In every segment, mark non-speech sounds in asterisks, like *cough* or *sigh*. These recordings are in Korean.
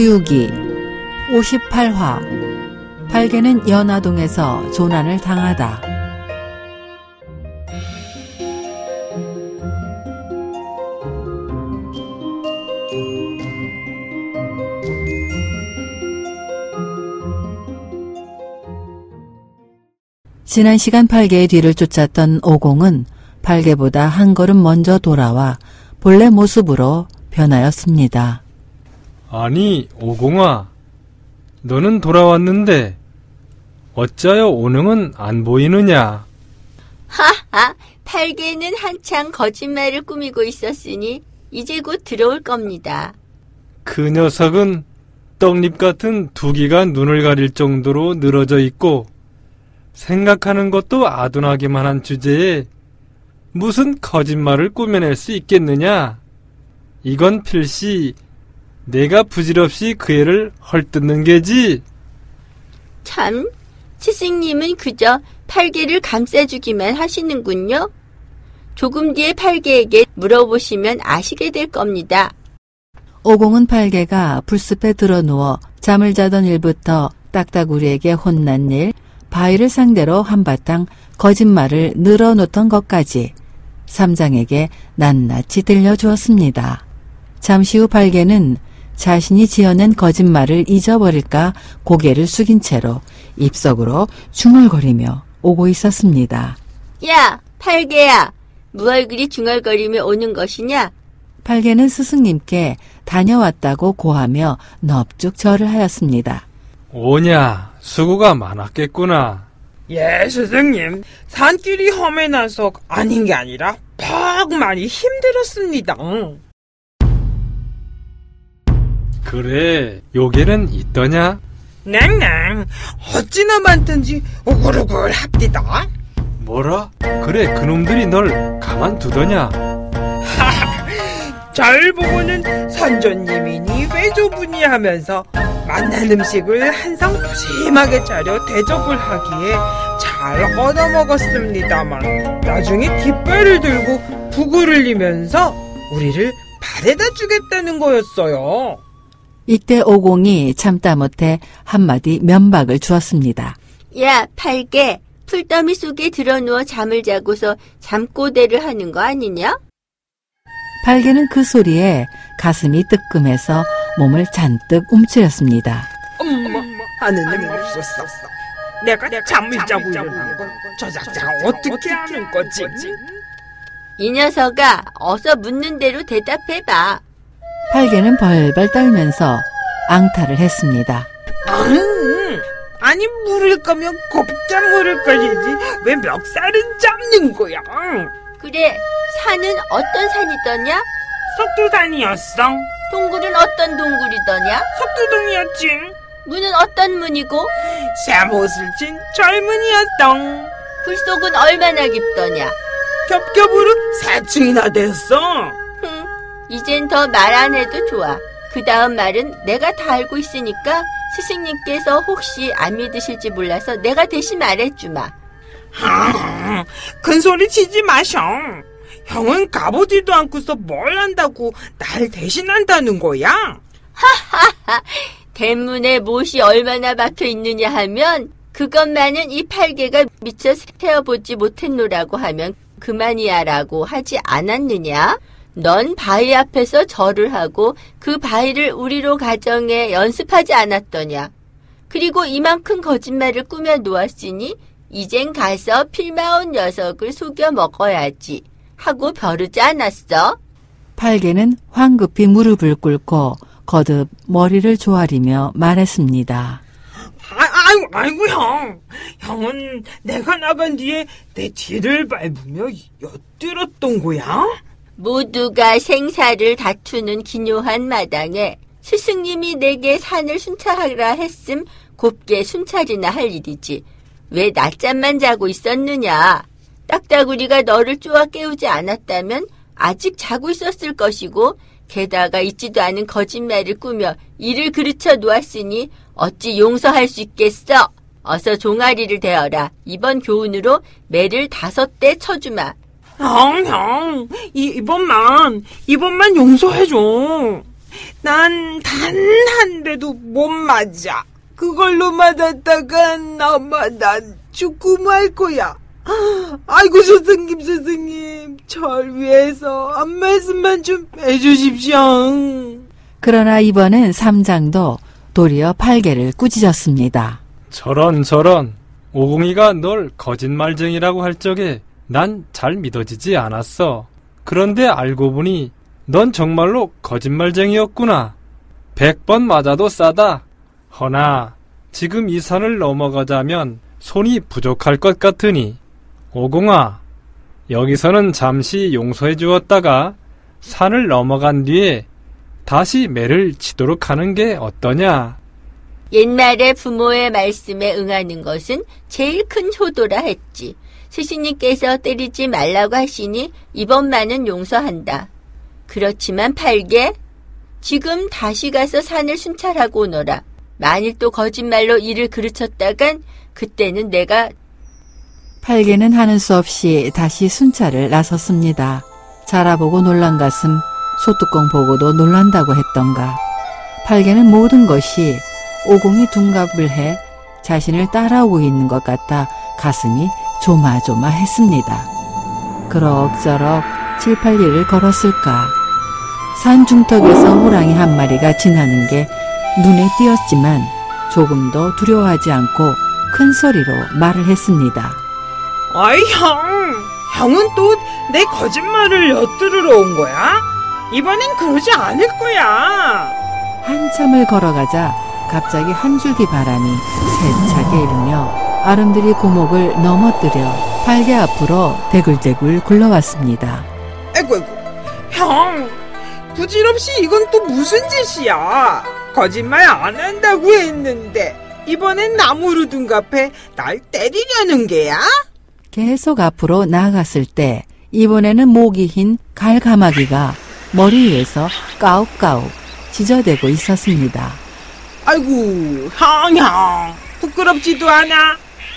서유기 58화 팔개는 연화동에서 조난을 당하다. 지난 시간 팔개의 뒤를 쫓았던 오공은 팔개보다 한 걸음 먼저 돌아와 본래 모습으로 변하였습니다. 아니, 오공아. 너는 돌아왔는데, 어찌하여 오능은 안 보이느냐? 하하, 팔개는 한창 거짓말을 꾸미고 있었으니 이제 곧 들어올 겁니다. 그 녀석은 떡잎 같은 두 기가 눈을 가릴 정도로 늘어져 있고, 생각하는 것도 아둔하기만 한 주제에 무슨 거짓말을 꾸며낼 수 있겠느냐? 이건 필시 내가 부질없이 그 애를 헐뜯는 게지. 참, 스승님은 그저 팔개를 감싸주기만 하시는군요. 조금 뒤에 팔개에게 물어보시면 아시게 될 겁니다. 오공은 팔개가 풀숲에 들어 누워 잠을 자던 일부터 딱따구리에게 혼난 일, 바위를 상대로 한바탕 거짓말을 늘어놓던 것까지 삼장에게 낱낱이 들려주었습니다. 잠시 후 팔개는 자신이 지어낸 거짓말을 잊어버릴까 고개를 숙인 채로 입속으로 중얼거리며 오고 있었습니다. 야, 팔개야, 무얼 그리 중얼거리며 오는 것이냐? 팔개는 스승님께 다녀왔다고 고하며 넙죽 절을 하였습니다. 오냐, 수고가 많았겠구나. 예, 스승님. 산길이 험해 나서 아닌 게 아니라 퍽 많이 힘들었습니다. 그래, 요게는 있더냐? 냉냉, 어찌나 많든지 오글오글 합디다. 뭐라? 그래, 그놈들이 널 가만두더냐? *laughs* 절 보고는 선조님이니 외조분이 하면서 만난 음식을 한상 푸짐하게 차려 대접을 하기에 잘 얻어먹었습니다만 나중에 깃발을 들고 북을 흘리면서 우리를 발에다 주겠다는 거였어요. 이때 오공이 참다 못해 한마디 면박을 주었습니다. 야, 팔개, 풀더미 속에 들어누워 잠을 자고서 잠꼬대를 하는 거 아니냐? 팔개는 그 소리에 가슴이 뜨끔해서 몸을 잔뜩 움츠렸습니다. 엄마, 하느님 없었어. 내가 잠을 자고 일어난 건 저자자가 어떻게 하는 거지? 이 녀석아, 어서 묻는 대로 대답해봐. 팔개는 벌벌 떨면서 앙탈을 했습니다. 음, 아니 물을 거면 곱게 물을 거야지 왜 멱살은 잡는 거야? 그래, 산은 어떤 산이더냐? 석두산이었어. 동굴은 어떤 동굴이더냐? 석두동이었지. 문은 어떤 문이고? 쇠못을 친 젊은이였던. 불 속은 얼마나 깊더냐? 겹겹으로 사층이나 됐어. 흥, 이젠 더 말 안 해도 좋아. 그 다음 말은 내가 다 알고 있으니까 스승님께서 혹시 안 믿으실지 몰라서 내가 대신 말해주마. 아, *laughs* 큰 소리 치지 마셔. 형은 가보지도 않고서 뭘 한다고 날 대신한다는 거야? 대문에 못이 얼마나 박혀 있느냐 하면 그것만은 이 팔개가 미처 세어보지 못했노라고 하면 그만이야라고 하지 않았느냐? 넌 바위 앞에서 절을 하고 그 바위를 우리로 가정해 연습하지 않았더냐? 그리고 이만큼 거짓말을 꾸며 놓았으니 이젠 가서 필마온 녀석을 속여 먹어야지 하고 벼르지 않았어? 팔개는 황급히 무릎을 꿇고 거듭 머리를 조아리며 말했습니다. 아, 아이고, 아이고, 형. 형은 내가 나간 뒤에 내 뒤를 밟으며 엿들었던 거야? 모두가 생사를 다투는 기묘한 마당에 스승님이 내게 산을 순찰하라 했음 곱게 순찰이나 할 일이지. 왜 낮잠만 자고 있었느냐? 딱따구리가 너를 쪼아 깨우지 않았다면 아직 자고 있었을 것이고 게다가 있지도 않은 거짓말을 꾸며 이를 그르쳐 놓았으니 어찌 용서할 수 있겠어? 어서 종아리를 대어라. 이번 교훈으로 매를 다섯 대 쳐주마. 형, 형, 이, 이번만, 이번만 용서해줘. 난 단 한 대도 못 맞아. 그걸로 맞았다간 아마 난 죽고 말 거야. 아이고 스승님 스승님 절 위해서 한 말씀만 좀 해주십시오. 그러나 이번엔 삼장도 도리어 팔개를 꾸짖었습니다. 저런 저런 오공이가 널 거짓말쟁이라고 할 적에 난 잘 믿어지지 않았어. 그런데 알고 보니 넌 정말로 거짓말쟁이였구나. 백 번 맞아도 싸다. 허나 지금 이 산을 넘어가자면 손이 부족할 것 같으니 오공아 여기서는 잠시 용서해 주었다가 산을 넘어간 뒤에 다시 매를 치도록 하는 게 어떠냐? 옛날에 부모의 말씀에 응하는 것은 제일 큰 효도라 했지. 스승님께서 때리지 말라고 하시니 이번만은 용서한다. 그렇지만 팔게 지금 다시 가서 산을 순찰하고 오너라. 만일 또 거짓말로 일을 그르쳤다간 그때는 내가 팔개는 하는 수 없이 다시 순찰을 나섰습니다. 자라보고 놀란 가슴, 소뚜껑 보고도 놀란다고 했던가. 팔개는 모든 것이 오공이 둔갑을 해 자신을 따라오고 있는 것 같아 가슴이 조마조마했습니다. 그럭저럭 7, 8리를 걸었을까. 산 중턱에서 호랑이 한 마리가 지나는 게 눈에 띄었지만 조금도 두려워하지 않고 큰 소리로 말을 했습니다. 아이 형, 형은 또 내 거짓말을 엿들으러 온 거야? 이번엔 그러지 않을 거야. 한참을 걸어가자 갑자기 한 줄기 바람이 세차게 일으며 아름드리 고목을 넘어뜨려 팔개 앞으로 대굴대굴 굴러왔습니다. 아이고 아이고, 형, 부질없이 이건 또 무슨 짓이야? 거짓말 안 한다고 했는데 이번엔 나무로 둔갑해 날 때리려는 게야? 계속 앞으로 나아갔을 때 이번에는 목이 흰 갈가마귀가 머리 위에서 까욱까욱 짖어대고 있었습니다. 아이고, 형, 형, 부끄럽지도 않아.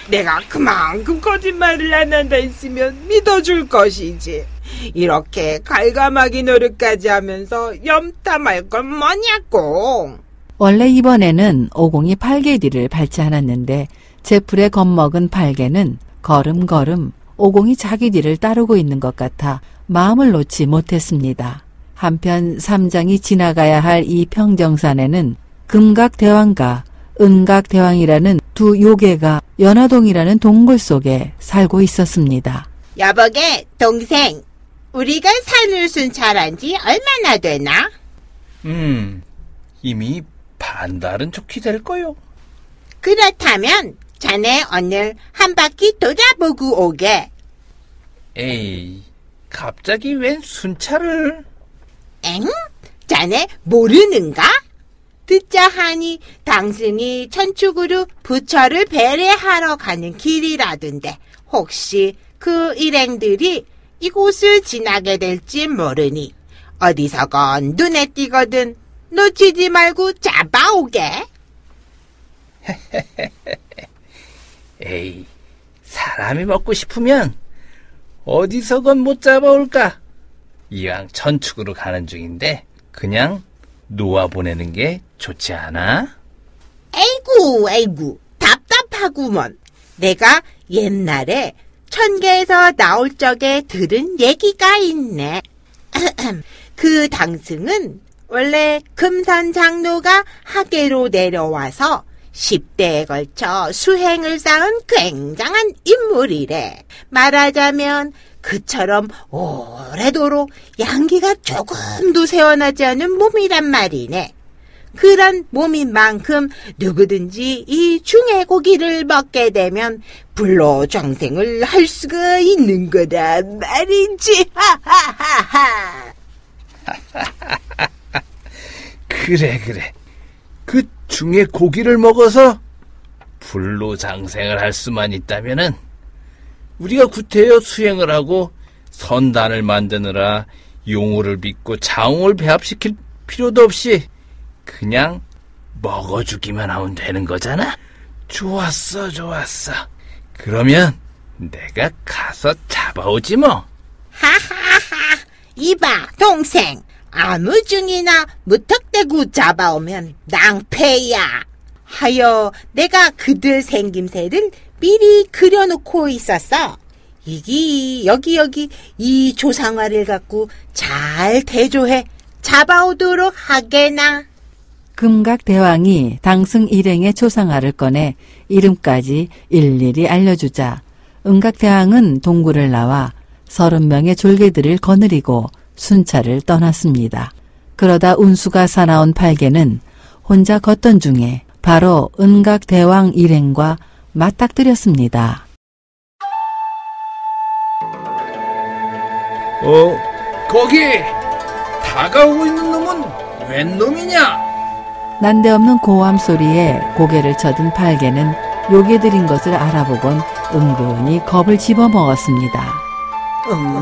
내가 그만큼 거짓말을 안 한다 했으면 믿어줄 것이지. 이렇게 갈가마기 노릇까지 하면서 염탐할 건 뭐냐고. 원래 이번에는 오공이 팔개뒤를 밟지 않았는데 제풀에 겁먹은 팔개는 걸음걸음 오공이 자기 뒤를 따르고 있는 것 같아 마음을 놓지 못했습니다. 한편 삼장이 지나가야 할 이 평정산에는 금각대왕과 은각대왕이라는 두 요괴가 연화동이라는 동굴 속에 살고 있었습니다. 여보게, 동생. 우리가 산을 순찰한 지 얼마나 되나? 음, 이미 반달은 좋게 될 거요. 그렇다면 자네 오늘 한 바퀴 돌아보고 오게. 에이, 갑자기 웬 순찰을? 엥? 자네 모르는가? 듣자 하니 당신이 천축으로 부처를 배례하러 가는 길이라던데 혹시 그 일행들이 이곳을 지나게 될지 모르니 어디서건 눈에 띄거든 놓치지 말고 잡아오게. *laughs* 에이, 사람이 먹고 싶으면 어디서건 못 잡아올까? 이왕 천축으로 가는 중인데 그냥 놓아 보내는 게 좋지 않아? 에이구, 에이구, 답답하구먼. 내가 옛날에 천계에서 나올 적에 들은 얘기가 있네. *clears throat* 그 당승은 원래 금산 장로가 하계로 내려와서 10대에 걸쳐 수행을 쌓은 굉장한 인물이래. 말하자면 그처럼 오래도록 양기가 조금도 새어나지 않은 몸이란 말이네. 그런 몸인 만큼 누구든지 이 중의 고기를 먹게 되면 불로 장생을 할 수가 있는 거다 말이지. 하하하하. *laughs* 그래, 그래. 그 중에 고기를 먹어서 불로 장생을 할 수만 있다면은 우리가 구태여 수행을 하고 선단을 만드느라 용호를 믿고 자웅을 배합시킬 필요도 없이 그냥 먹어주기만 하면 되는 거잖아. 좋았어, 좋았어. 그러면 내가 가서 잡아오지 뭐. 하하하. 이봐, 동생. 아무 중이나 무턱대고 잡아오면 낭패야. 하여 내가 그들 생김새를 미리 그려놓고 있었어. 이기 여기 여기 이 조상화를 갖고 잘 대조해 잡아오도록 하게나. 금각대왕이 당승 일행의 초상화를 꺼내 이름까지 일일이 알려주자 은각대왕은 동굴을 나와 서른 명의 졸개들을 거느리고 순찰을 떠났습니다. 그러다 운수가 사나운 팔개는 혼자 걷던 중에 바로 은각대왕 일행과 맞닥뜨렸습니다. 어, 거기! 다가오고 있는 놈은 웬 놈이냐? 난데없는 고함 소리에 고개를 쳐든 팔개는 요괴들인 것을 알아보곤 은근히 겁을 집어먹었습니다. 엄마,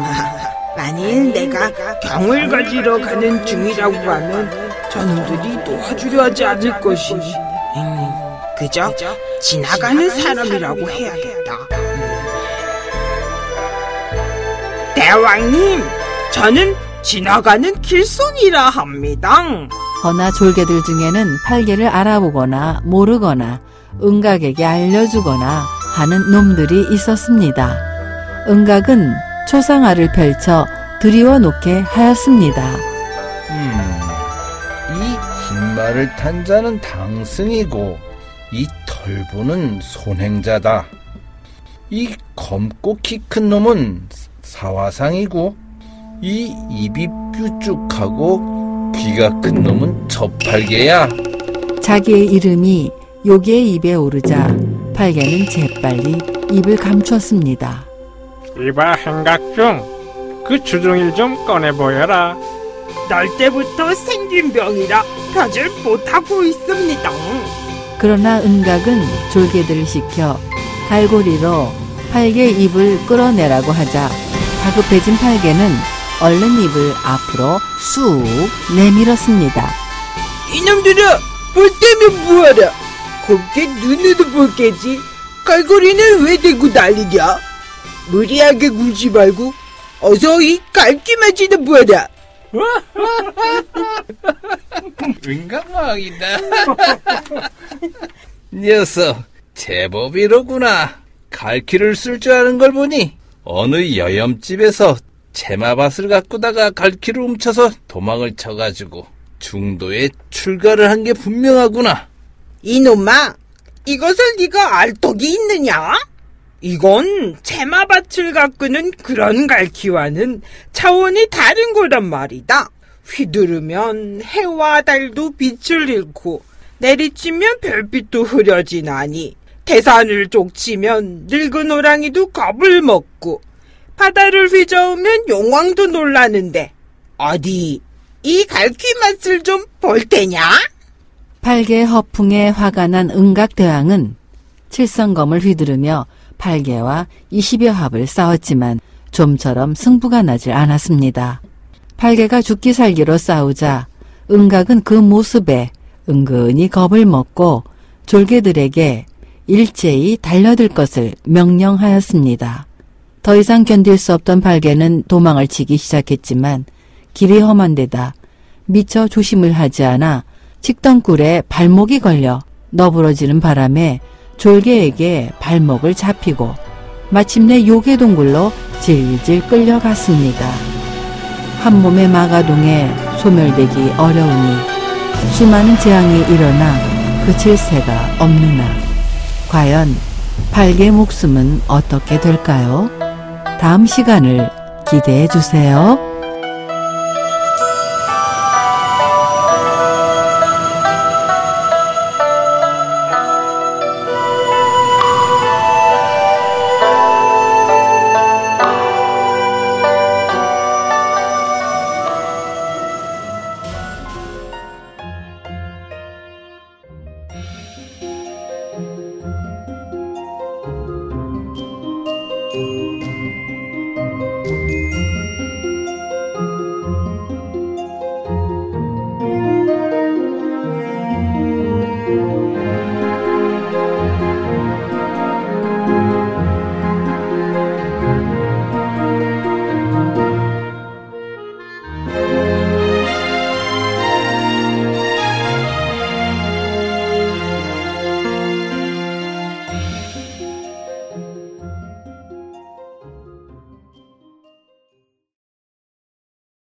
만일 내가 경을 가지러 가는 중이라고 하면 저놈들이 도와주려 하지 않을 것이니 음, 그저 지나가는 사람이라고 해야겠다. 대왕님, 저는 지나가는 길손이라 합니다. 허나 졸개들 중에는 팔개를 알아보거나 모르거나 은각에게 알려주거나 하는 놈들이 있었습니다. 은각은 초상화를 펼쳐 드리워 놓게 하였습니다. 음, 이 흰말을 탄 자는 당승이고, 이 털보는 손행자다. 이 검고 키 큰 놈은 사화상이고, 이 입이 뾰족하고 귀가 큰 놈은 저팔계야. 자기의 이름이 요괴의 입에 오르자 팔개는 재빨리 입을 감추었습니다. 이봐 행각중 그 주둥이를 좀 꺼내 보여라. 날 때부터 생긴 병이라 벼질 못하고 있습니다. 그러나 은각은 졸개들을 시켜 갈고리로 팔개의 입을 끌어내라고 하자 다급해진 팔개는 얼른 입을 앞으로 쑥 내밀었습니다. 이놈들아, 볼 때면 뭐하라? 곱게 눈으로 볼 게지. 갈고리는 왜 대고 난리냐? 무리하게 굴지 말고 어서 이좀 보라. 은강왕이다. *laughs* 녀석, 제법이로구나. 갈퀴를 쓸 줄 아는 걸 보니 어느 여염집에서 채마밭을 가꾸다가 갈퀴를 훔쳐서 도망을 쳐가지고 중도에 출가를 한 게 분명하구나. 이놈아, 이것을 네가 알 턱이 있느냐? 이건 채마밭을 가꾸는 그런 갈퀴와는 차원이 다른 거란 말이다. 휘두르면 해와 달도 빛을 잃고 내리치면 별빛도 흐려지나니 태산을 족치면 늙은 호랑이도 겁을 먹고 바다를 휘저으면 용왕도 놀라는데 어디 이 갈퀴 맛을 좀 볼 테냐? 팔개 허풍에 화가 난 은각대왕은 칠성검을 휘두르며 팔개와 20여 합을 싸웠지만 좀처럼 승부가 나질 않았습니다. 팔개가 죽기 살기로 싸우자 은각은 그 모습에 은근히 겁을 먹고 졸개들에게 일제히 달려들 것을 명령하였습니다. 더 이상 견딜 수 없던 팔개는 도망을 치기 시작했지만 길이 험한 데다 미처 조심을 하지 않아 직덩굴에 발목이 걸려 너부러지는 바람에 졸개에게 발목을 잡히고 마침내 요괴동굴로 질질 끌려갔습니다. 한 몸의 마가동에 소멸되기 어려우니 수많은 재앙이 일어나 그칠 새가 없느나 과연 발개 목숨은 어떻게 될까요? 다음 시간을 기대해 주세요.